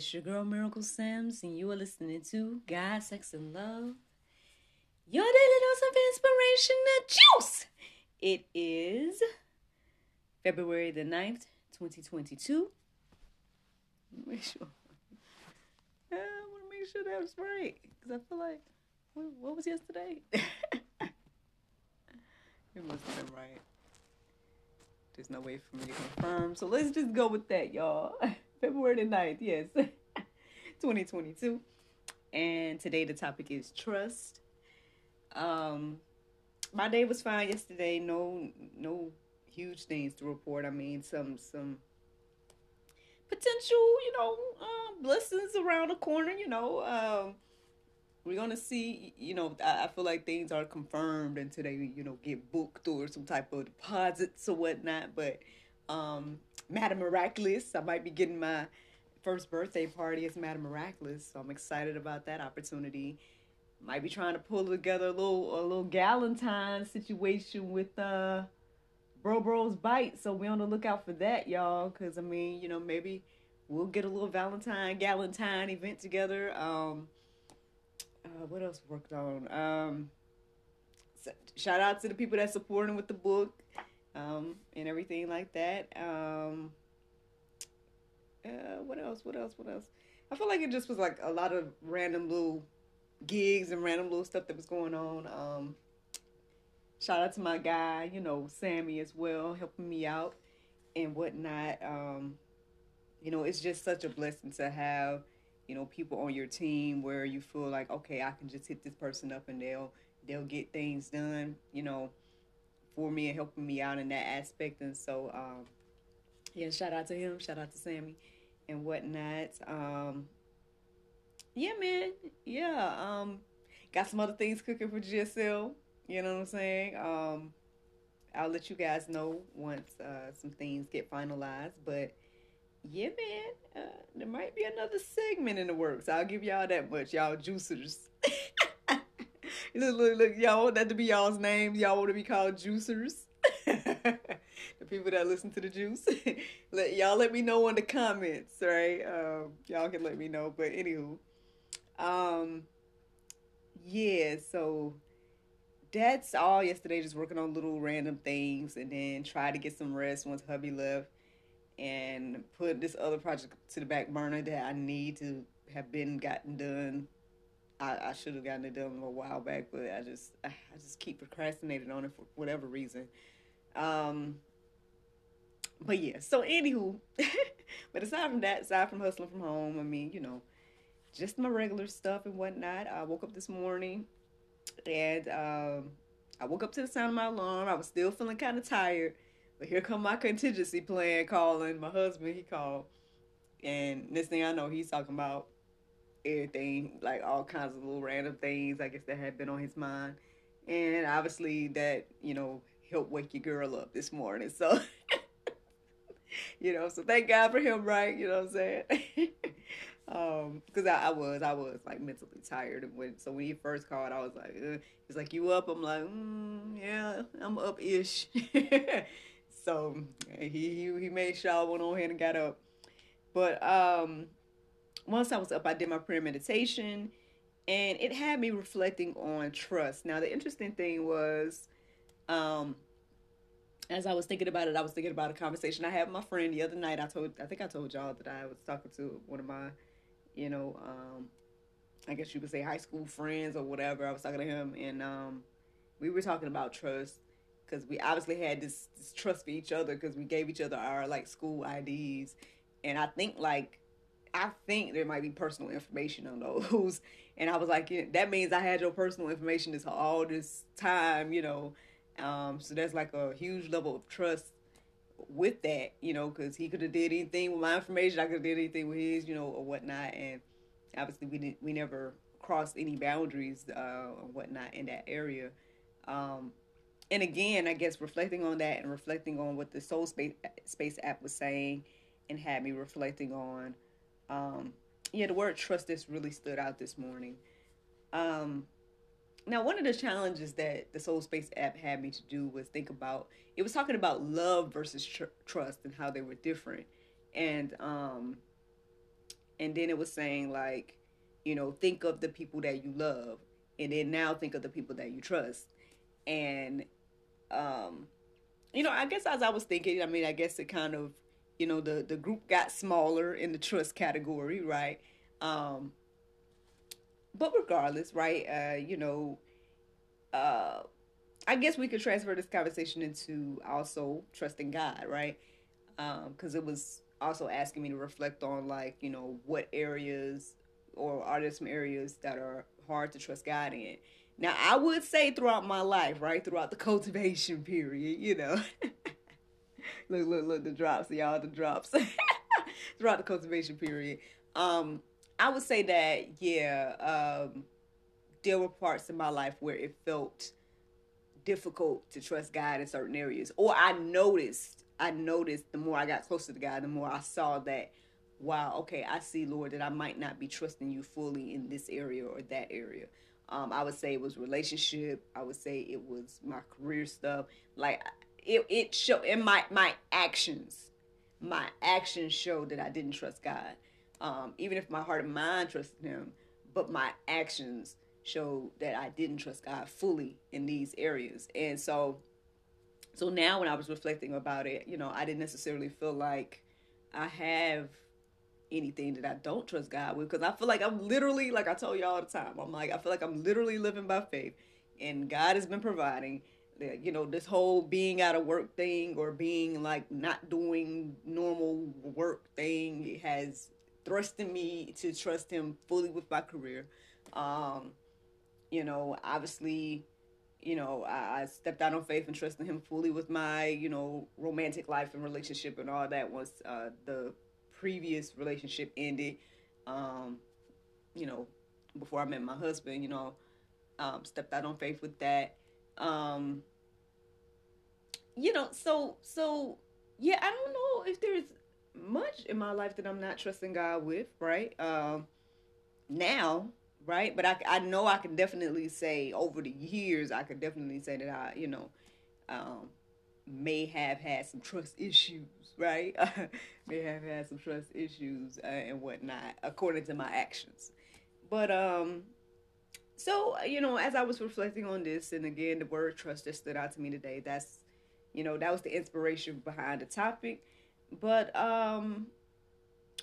It's your girl Miracle Sims, and you are listening to God, Sex, and Love. Your daily dose of inspiration, the juice. It is February the 9th, 2022. Make sure. I want to make sure that was right. Because I feel like, what, what was yesterday? it must have been right. There's no way for me to confirm. So let's just go with that, y'all. February the 9th, yes. 2022. And today the topic is trust. Um my day was fine yesterday. No no huge things to report. I mean some some potential, you know, um, blessings around the corner, you know. Um we're gonna see you know I, I, feel like things are confirmed until they you know get booked or some type of deposits or whatnot but um madam miraculous. I might be getting my first birthday party as madam miraculous so i'm excited about that opportunity. Might be trying to pull together a little a little galentine situation with uh bro bros bite so we on the lookout for that y'all because i mean you know maybe we'll get a little valentine galentine event together. Um uh, what else worked on? Um, shout out to the people that supporting with the book um, and everything like that. Um, uh, what else? What else? What else? I feel like it just was like a lot of random little gigs and random little stuff that was going on. Um, shout out to my guy, you know, Sammy as well, helping me out and whatnot. Um, you know, it's just such a blessing to have you know people on your team where you feel like okay i can just hit this person up and they'll they'll get things done you know for me and helping me out in that aspect and so um yeah shout out to him shout out to sammy and whatnot um yeah man yeah um got some other things cooking for gsl you know what i'm saying um i'll let you guys know once uh some things get finalized but yeah, man, uh, there might be another segment in the works. I'll give y'all that much, y'all juicers. look, look, look, y'all want that to be y'all's names. Y'all want to be called juicers. the people that listen to the juice, let y'all let me know in the comments, right? Um, y'all can let me know. But anywho, um, yeah. So that's all yesterday. Just working on little random things, and then try to get some rest once hubby left and put this other project to the back burner that I need to have been gotten done. I, I should have gotten it done a while back, but I just I just keep procrastinating on it for whatever reason. Um, but yeah, so anywho, but aside from that, aside from hustling from home, I mean, you know, just my regular stuff and whatnot. I woke up this morning and um, I woke up to the sound of my alarm. I was still feeling kind of tired. But here come my contingency plan calling. My husband, he called. And this thing I know, he's talking about everything, like all kinds of little random things, I guess, that had been on his mind. And obviously that, you know, helped wake your girl up this morning. So, you know, so thank God for him, right? You know what I'm saying? um, because I, I, was, I was like mentally tired. And when, so when he first called, I was like, Ugh. he's like, you up? I'm like, mm, yeah, I'm up ish. So he, he he made sure I went on ahead and got up. But um, once I was up, I did my prayer meditation, and it had me reflecting on trust. Now the interesting thing was, um, as I was thinking about it, I was thinking about a conversation I had with my friend the other night. I told I think I told y'all that I was talking to one of my, you know, um, I guess you could say high school friends or whatever. I was talking to him, and um, we were talking about trust because we obviously had this, this trust for each other because we gave each other our like school IDs, and I think like I think there might be personal information on those, and I was like, yeah, that means I had your personal information this all this time, you know. Um, so that's like a huge level of trust with that, you know, because he could have did anything with my information, I could have did anything with his, you know, or whatnot, and obviously we didn't, we never crossed any boundaries uh, or whatnot in that area. Um, and again, I guess reflecting on that and reflecting on what the Soul Space Space app was saying, and had me reflecting on, um, yeah, the word trust just really stood out this morning. Um, now, one of the challenges that the Soul Space app had me to do was think about. It was talking about love versus tr- trust and how they were different, and um, and then it was saying like, you know, think of the people that you love, and then now think of the people that you trust, and um, you know, I guess as I was thinking, I mean, I guess it kind of, you know, the the group got smaller in the trust category, right? Um, but regardless, right? Uh, you know, uh, I guess we could transfer this conversation into also trusting God, right? um Because it was also asking me to reflect on, like, you know, what areas or are there some areas that are hard to trust God in? Now, I would say throughout my life, right, throughout the cultivation period, you know. look, look, look, the drops, y'all, the drops. throughout the cultivation period. Um, I would say that, yeah, um, there were parts in my life where it felt difficult to trust God in certain areas. Or I noticed, I noticed the more I got closer to God, the more I saw that, wow, okay, I see, Lord, that I might not be trusting you fully in this area or that area. Um, I would say it was relationship. I would say it was my career stuff. Like it, it showed in my my actions. My actions showed that I didn't trust God. Um, even if my heart and mind trusted Him, but my actions showed that I didn't trust God fully in these areas. And so, so now when I was reflecting about it, you know, I didn't necessarily feel like I have anything that I don't trust God with because I feel like I'm literally, like I told you all the time, I'm like, I feel like I'm literally living by faith and God has been providing. You know, this whole being out of work thing or being like not doing normal work thing has thrusted me to trust Him fully with my career. Um, you know, obviously, you know, I, I, stepped out on faith and trusted Him fully with my, you know, romantic life and relationship and all that once uh, the previous relationship ended. Um, you know, before I met my husband, you know, um, stepped out on faith with that. Um, you know, so so yeah, I don't know if there's much in my life that I'm not trusting God with, right? Um, now, right? But I, I know I can definitely say over the years, I can definitely say that I, you know, um, may have had some trust issues, right? may have had some trust issues uh, and whatnot, according to my actions. But um, so you know, as I was reflecting on this, and again, the word trust just stood out to me today. That's you know, that was the inspiration behind the topic. But um,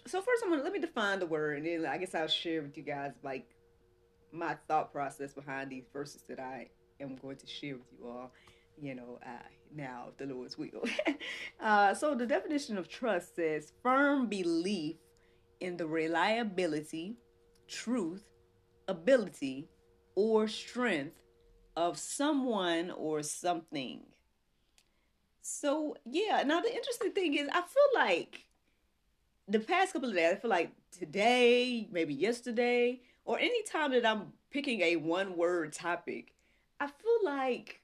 so first, I'm gonna let me define the word, and then I guess I'll share with you guys like my thought process behind these verses that I am going to share with you all. You know, uh, now the Lord's will. uh, so the definition of trust says firm belief in the reliability, truth, ability, or strength of someone or something. So yeah, now the interesting thing is I feel like the past couple of days, I feel like today, maybe yesterday, or any time that I'm picking a one word topic, I feel like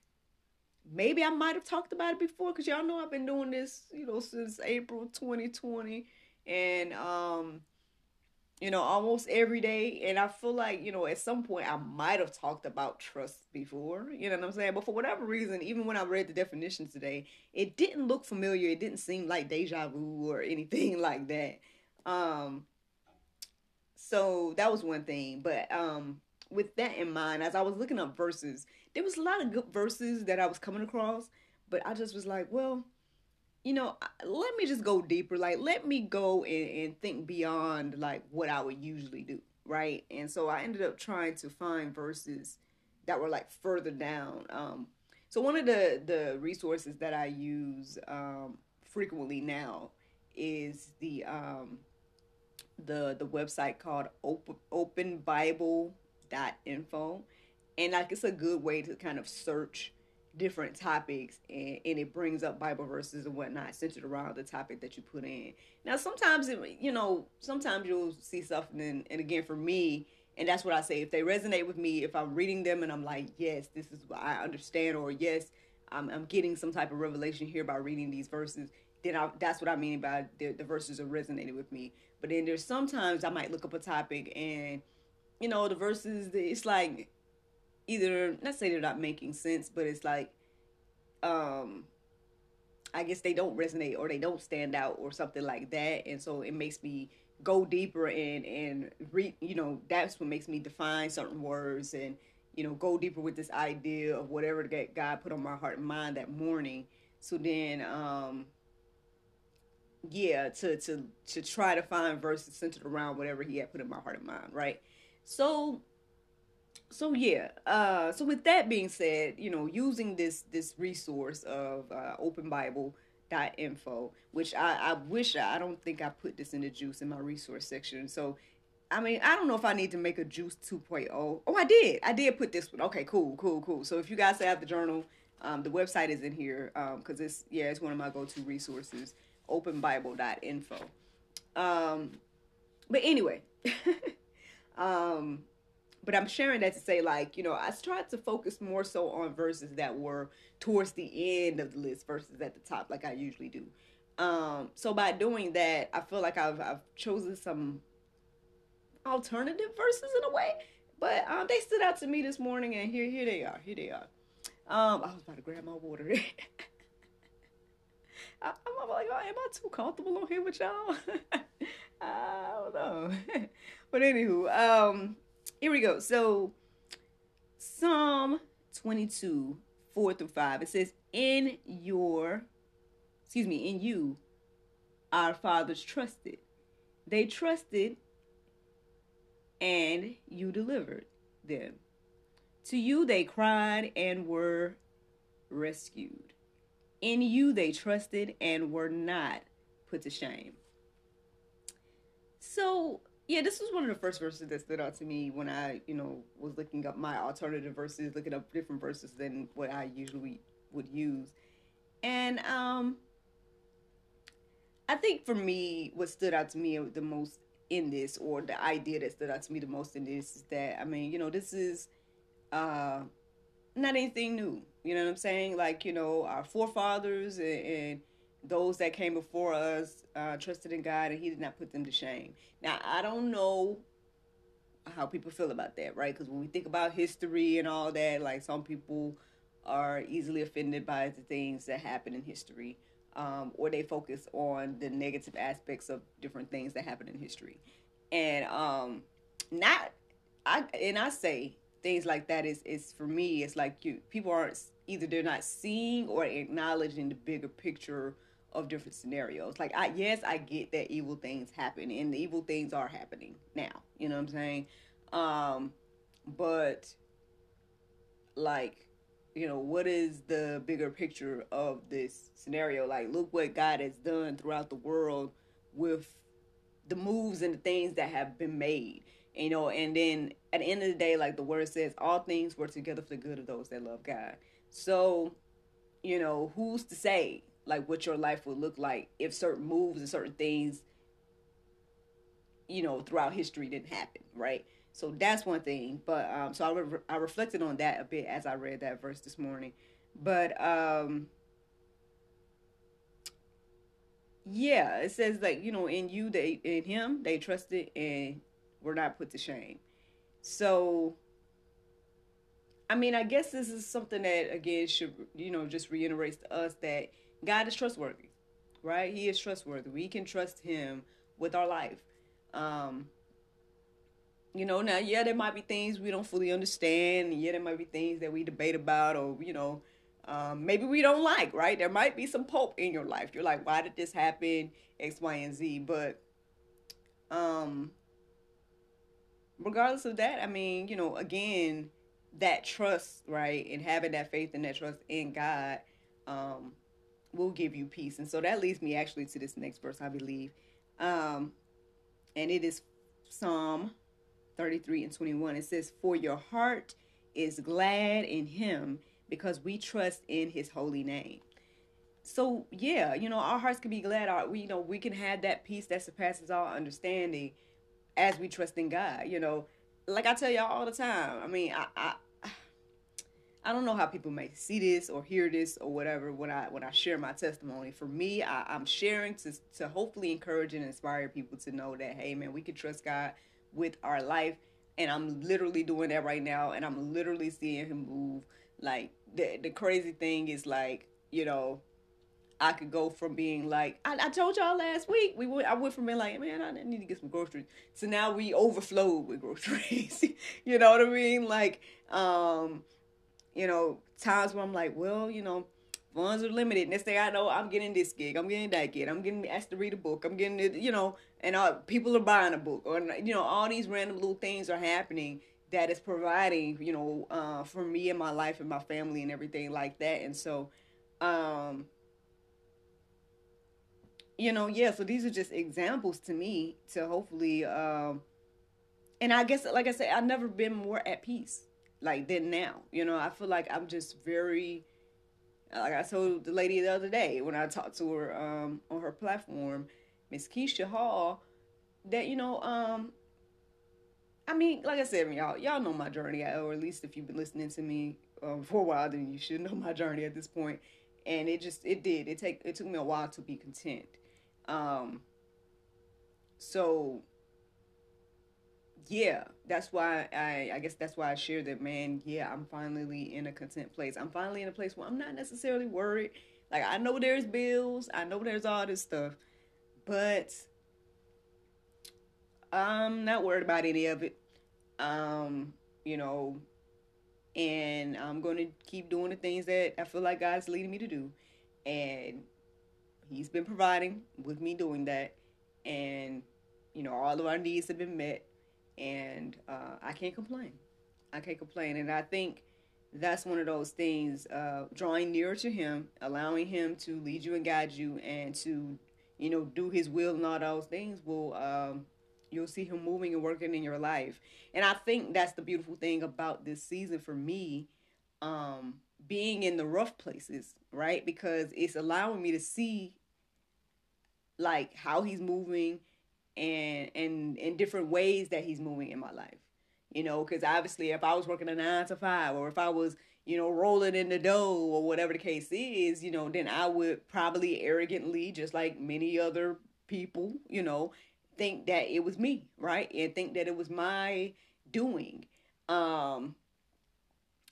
maybe I might have talked about it before because y'all know I've been doing this, you know, since April 2020. And, um, you know, almost every day. And I feel like, you know, at some point I might have talked about trust before, you know what I'm saying? But for whatever reason, even when I read the definitions today, it didn't look familiar. It didn't seem like deja vu or anything like that. Um, so that was one thing. But um, with that in mind, as I was looking up verses, there was a lot of good verses that I was coming across, but I just was like, well, you know, let me just go deeper. Like, let me go and, and think beyond like what I would usually do, right? And so I ended up trying to find verses that were like further down. Um, so one of the the resources that I use um, frequently now is the um, the the website called Open Bible info and like it's a good way to kind of search different topics and, and it brings up Bible verses and whatnot centered around the topic that you put in. Now, sometimes, it, you know, sometimes you'll see something, and, and again, for me, and that's what I say, if they resonate with me, if I'm reading them and I'm like, yes, this is what I understand, or yes, I'm, I'm getting some type of revelation here by reading these verses, then I, that's what I mean by the, the verses are resonating with me. But then there's sometimes I might look up a topic and, you know, the verses, it's like, either not say they're not making sense, but it's like um I guess they don't resonate or they don't stand out or something like that. And so it makes me go deeper and and read you know, that's what makes me define certain words and you know, go deeper with this idea of whatever that God put on my heart and mind that morning. So then um yeah, to to to try to find verses centered around whatever he had put in my heart and mind, right? So so yeah uh so with that being said you know using this this resource of uh, open bible dot info which i i wish I, I don't think i put this in the juice in my resource section. So i mean i don't know if i need to make a juice 2.0 oh. I did. I did put this one. Okay cool cool cool. So if you guys have the journal um, the website is in here because um, it's yeah it's one of my go-to resources openbible.info um but anyway um but I'm sharing that to say, like, you know, I tried to focus more so on verses that were towards the end of the list versus at the top, like I usually do. Um, so by doing that, I feel like I've I've chosen some alternative verses in a way, but um, they stood out to me this morning, and here here they are. Here they are. Um, I was about to grab my water. I, am like, oh, am I too comfortable on here with y'all? I don't know. but anywho, um, here we go. So Psalm 22, 4 through 5. It says, In your, excuse me, in you, our fathers trusted. They trusted and you delivered them. To you they cried and were rescued. In you they trusted and were not put to shame. So yeah, this was one of the first verses that stood out to me when I, you know, was looking up my alternative verses, looking up different verses than what I usually would use. And um I think for me what stood out to me the most in this or the idea that stood out to me the most in this is that I mean, you know, this is uh not anything new. You know what I'm saying? Like, you know, our forefathers and, and those that came before us uh, trusted in God and He did not put them to shame. Now, I don't know how people feel about that, right? Because when we think about history and all that, like some people are easily offended by the things that happen in history, um, or they focus on the negative aspects of different things that happen in history. And um, not, I and I say things like that is is for me. It's like you people aren't either they're not seeing or acknowledging the bigger picture of different scenarios. Like I yes, I get that evil things happen and the evil things are happening now. You know what I'm saying? Um but like you know, what is the bigger picture of this scenario? Like look what God has done throughout the world with the moves and the things that have been made. You know, and then at the end of the day, like the word says, all things work together for the good of those that love God. So, you know, who's to say like what your life would look like if certain moves and certain things you know throughout history didn't happen right? So that's one thing but um so i, re- I reflected on that a bit as i read that verse this morning. But um yeah it says like you know in you they in him they trusted and were not put to shame. So i mean i guess this is something that again should you know just reiterates to us that God is trustworthy, right? He is trustworthy. We can trust Him with our life. Um, you know, now, yeah, there might be things we don't fully understand. Yeah, there might be things that we debate about, or, you know, um, maybe we don't like, right? There might be some pope in your life. You're like, why did this happen? X, Y, and Z. But, um, regardless of that, I mean, you know, again, that trust, right, and having that faith and that trust in God, um, will give you peace. And so that leads me actually to this next verse, I believe. Um, and it is Psalm 33 and 21. It says, For your heart is glad in him, because we trust in his holy name. So yeah, you know, our hearts can be glad. Our, we you know we can have that peace that surpasses all understanding as we trust in God. You know, like I tell y'all all the time. I mean, I, I I don't know how people may see this or hear this or whatever when I when I share my testimony. For me, I, am sharing to to hopefully encourage and inspire people to know that hey man, we can trust God with our life, and I'm literally doing that right now, and I'm literally seeing Him move. Like the the crazy thing is like you know. I could go from being like I, I told y'all last week we went I went from being like man I need to get some groceries so now we overflowed with groceries you know what I mean like um you know, times where I'm like, well, you know, funds are limited. Next thing I know, I'm getting this gig, I'm getting that gig, I'm getting asked to read a book, I'm getting it, you know, and uh, people are buying a book, or you know, all these random little things are happening that is providing, you know, uh, for me and my life and my family and everything like that. And so, um, you know, yeah. So these are just examples to me to hopefully, um, and I guess, like I said, I've never been more at peace like than now. You know, I feel like I'm just very like I told the lady the other day when I talked to her um, on her platform, Miss Keisha Hall, that you know, um, I mean, like I said, y'all, y'all know my journey, or at least if you've been listening to me um, for a while, then you should know my journey at this point. And it just, it did. It take, it took me a while to be content. Um, so yeah, that's why I I guess that's why I share that man, yeah, I'm finally in a content place. I'm finally in a place where I'm not necessarily worried. Like I know there's bills, I know there's all this stuff, but I'm not worried about any of it. Um, you know, and I'm going to keep doing the things that I feel like God's leading me to do. And he's been providing with me doing that and you know, all of our needs have been met and uh, I can't complain. I can't complain, and I think that's one of those things. Uh, drawing nearer to Him, allowing Him to lead you and guide you, and to you know do His will and all those things will. Um, you'll see Him moving and working in your life, and I think that's the beautiful thing about this season for me. Um, being in the rough places, right? Because it's allowing me to see like how he's moving and and in different ways that he's moving in my life you know because obviously if i was working a nine to five or if i was you know rolling in the dough or whatever the case is you know then i would probably arrogantly just like many other people you know think that it was me right? And think that it was my doing. Um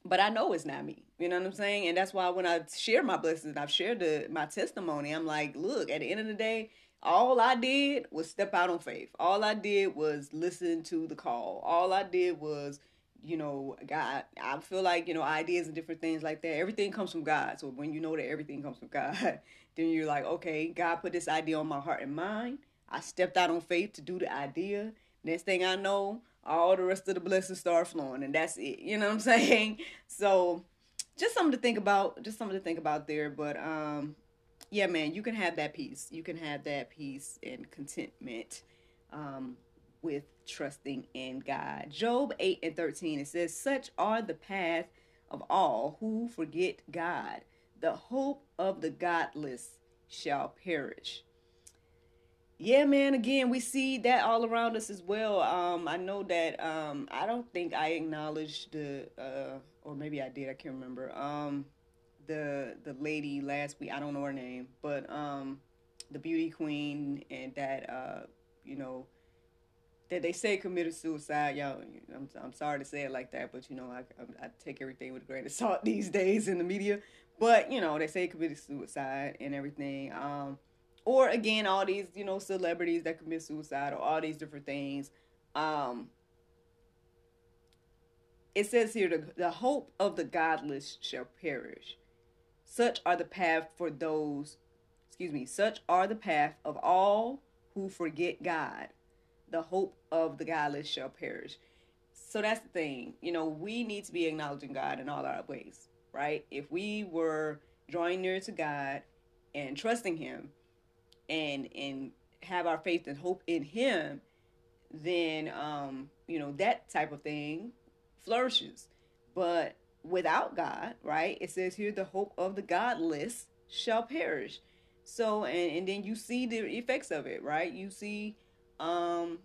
but i know it's not me you know what i'm saying? And that's why when i share my blessings i've shared the, my testimony i'm like look at the end of the day all I did was step out on faith. All I did was listen to the call. All I did was, you know, God, I feel like, you know, ideas and different things like that. Everything comes from God. So when you know that everything comes from God, then you're like, okay, God put this idea on my heart and mind. I stepped out on faith to do the idea. Next thing I know, all the rest of the blessings start flowing, and that's it. You know what I'm saying? So, just something to think about. Just something to think about there. But um, yeah, man, you can have that peace. You can have that peace and contentment um, with trusting in God. Job 8 and 13, it says, Such are the path of all who forget God. The hope of the godless shall perish. Yeah, man, again, we see that all around us as well. Um, I know that um, I don't think I acknowledged the, uh, or maybe I did, I can't remember. Um, the the lady last week. I don't know her name, but um, the beauty queen and that uh, you know, that they say committed suicide. Y'all, I'm I'm sorry to say it like that, but you know, I I, I take everything with a grain of salt these days in the media. But you know, they say committed suicide and everything. Um, or again, all these you know celebrities that commit suicide or all these different things. Um, it says here the, the hope of the godless shall perish such are the path for those, excuse me, such are the path of all who forget God. The hope of the godless shall perish. So that's the thing. You know, we need to be acknowledging God in all our ways, right? If we were drawing near to God and trusting Him and and have our faith and hope in Him, then um, you know, that type of thing flourishes. But without God, right? It says here the hope of the godless shall perish. So and, and then you see the effects of it, right? You see um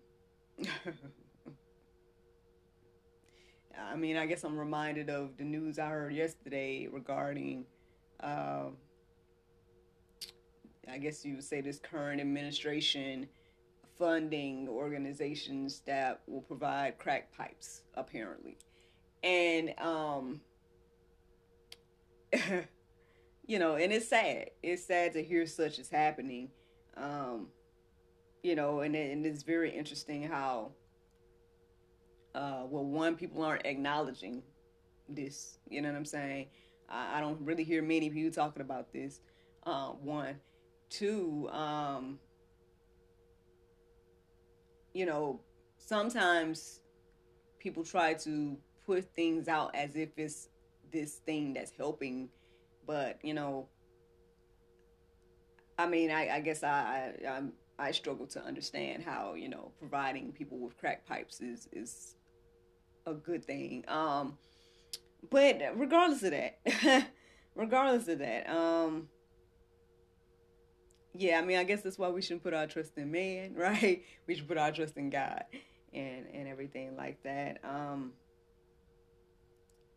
I mean, I guess I'm reminded of the news I heard yesterday regarding uh, I guess you would say this current administration funding organizations that will provide crack pipes apparently and um you know and it's sad. It's sad to hear such is happening. Um you know and, and it's very interesting how uh well one people aren't acknowledging this. You know what i'm saying? I, I don't really hear many people talking about this uh, one. Two um you know, sometimes people try to put things out as if it's this thing that's helping, but you know, I mean, I, I guess I, I I struggle to understand how you know providing people with crack pipes is is a good thing. Um, but regardless of that, regardless of that, um, yeah, I mean, I guess that's why we shouldn't put our trust in man, right? We should put our trust in God and and everything like that. Um,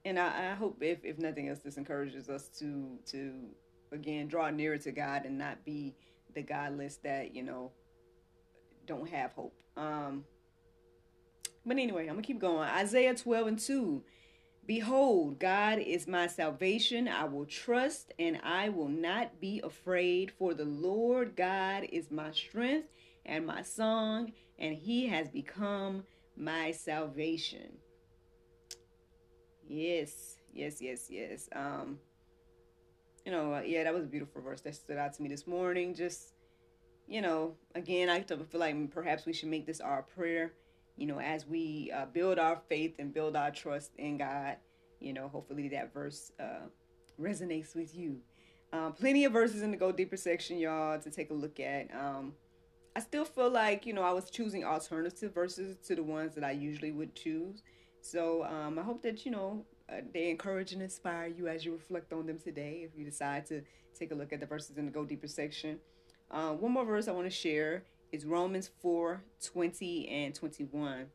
and I, I hope if if nothing else, this encourages us to to again draw nearer to God and not be the godless that you know don't have hope. Um, but anyway, I'm gonna keep going. Isaiah 12 and 2. Behold, God is my salvation. I will trust and I will not be afraid, for the Lord God is my strength and my song, and he has become my salvation. Yes, yes, yes, yes. Um, you know, uh, yeah, that was a beautiful verse that stood out to me this morning. Just, you know, again, I feel like perhaps we should make this our prayer you know, as we uh, build our faith and build our trust in God, you know, hopefully that verse uh, resonates with you. Um, plenty of verses in the Go Deeper section, y'all, to take a look at. Um, I still feel like, you know, I was choosing alternative verses to the ones that I usually would choose. So um, I hope that, you know, uh, they encourage and inspire you as you reflect on them today if you decide to take a look at the verses in the Go Deeper section. Uh, one more verse I want to share is Romans 4 20 and 21.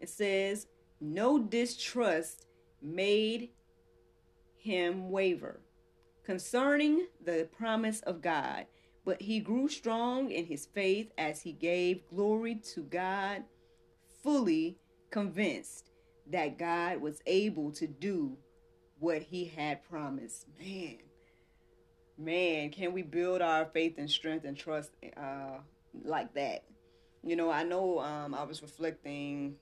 It says, No distrust made him waver concerning the promise of God, but he grew strong in his faith as he gave glory to God, fully convinced that God was able to do what he had promised. Man, man, can we build our faith and strength and trust uh, like that. You know, I know um, I was reflecting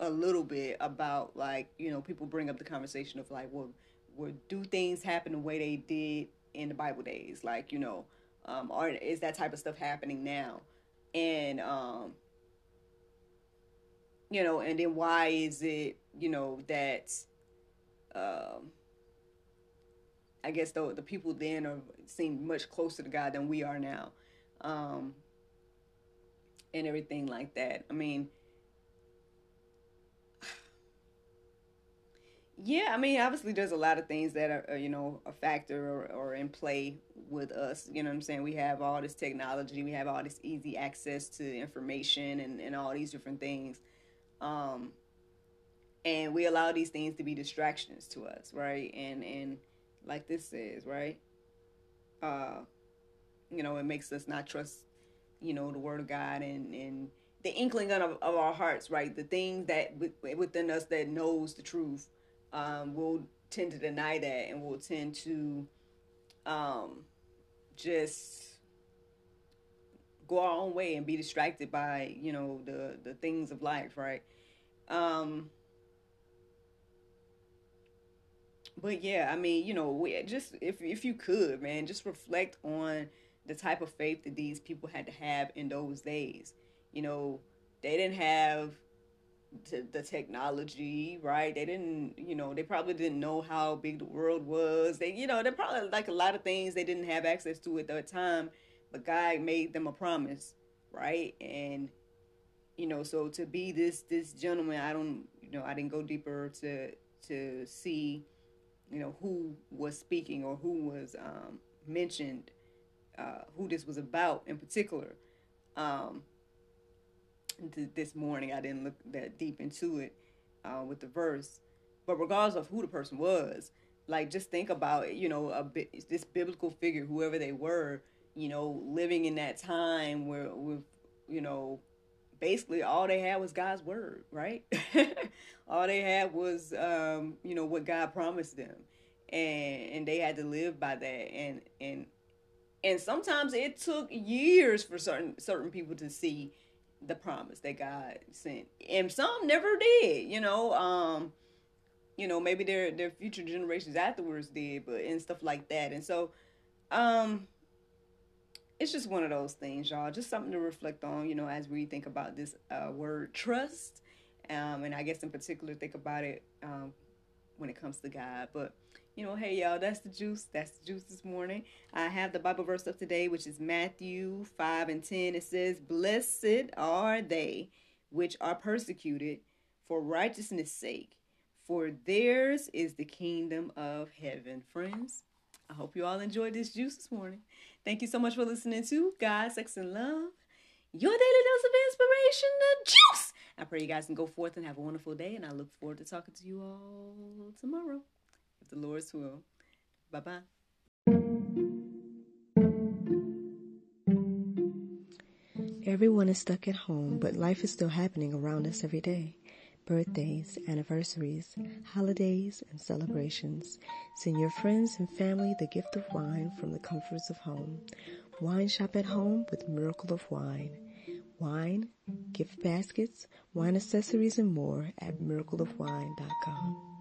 a little bit about like you know people bring up the conversation of like well, well do things happen the way they did in the Bible days like you know um, or is that type of stuff happening now and um, you know and then why is it you know that um, I guess the the people then are seem much closer to God than we are now. Um, and everything like that. I mean, yeah, I mean, obviously, there's a lot of things that are, you know, a factor or, or in play with us. You know what I'm saying? We have all this technology, we have all this easy access to information and, and all these different things. Um, and we allow these things to be distractions to us, right? And, and like this says, right? Uh, you know, it makes us not trust you know, the word of God and, and the inkling of, of our hearts, right? The things that within us that knows the truth, um, will tend to deny that and will tend to um, just go our own way and be distracted by, you know, the, the things of life, right? Um, but yeah, I mean, you know, just if if you could, man, just reflect on the type of faith that these people had to have in those days. You know, they didn't have the technology, right? They didn't, you know, they probably didn't know how big the world was. They, you know, they probably like a lot of things they didn't have access to at that time, but God made them a promise, right? And you know, so to be this this gentleman, I don't, you know, I didn't go deeper to to see you know, who was speaking or who was um, mentioned, uh, who this was about in particular. Um, th- this morning, I didn't look that deep into it uh, with the verse, but regardless of who the person was, like just think about you know a this biblical figure, whoever they were, you know, living in that time where with you know basically all they had was God's word, right? all they had was um, you know what God promised them, and and they had to live by that, and and and sometimes it took years for certain certain people to see the promise that God sent, and some never did. You know, um, you know maybe their their future generations afterwards did, but and stuff like that, and so. Um, it's just one of those things, y'all. Just something to reflect on, you know, as we think about this uh, word trust. Um, and I guess in particular, think about it um, when it comes to God. But, you know, hey, y'all, that's the juice. That's the juice this morning. I have the Bible verse of today, which is Matthew 5 and 10. It says, Blessed are they which are persecuted for righteousness' sake, for theirs is the kingdom of heaven. Friends, I hope you all enjoyed this juice this morning. Thank you so much for listening to God, Sex, and Love, your daily dose of inspiration, the juice. I pray you guys can go forth and have a wonderful day, and I look forward to talking to you all tomorrow, if the Lord's will. Bye bye. Everyone is stuck at home, but life is still happening around us every day birthdays, anniversaries, holidays, and celebrations. Send your friends and family the gift of wine from the comforts of home. Wine shop at home with Miracle of Wine. Wine, gift baskets, wine accessories, and more at miracleofwine.com.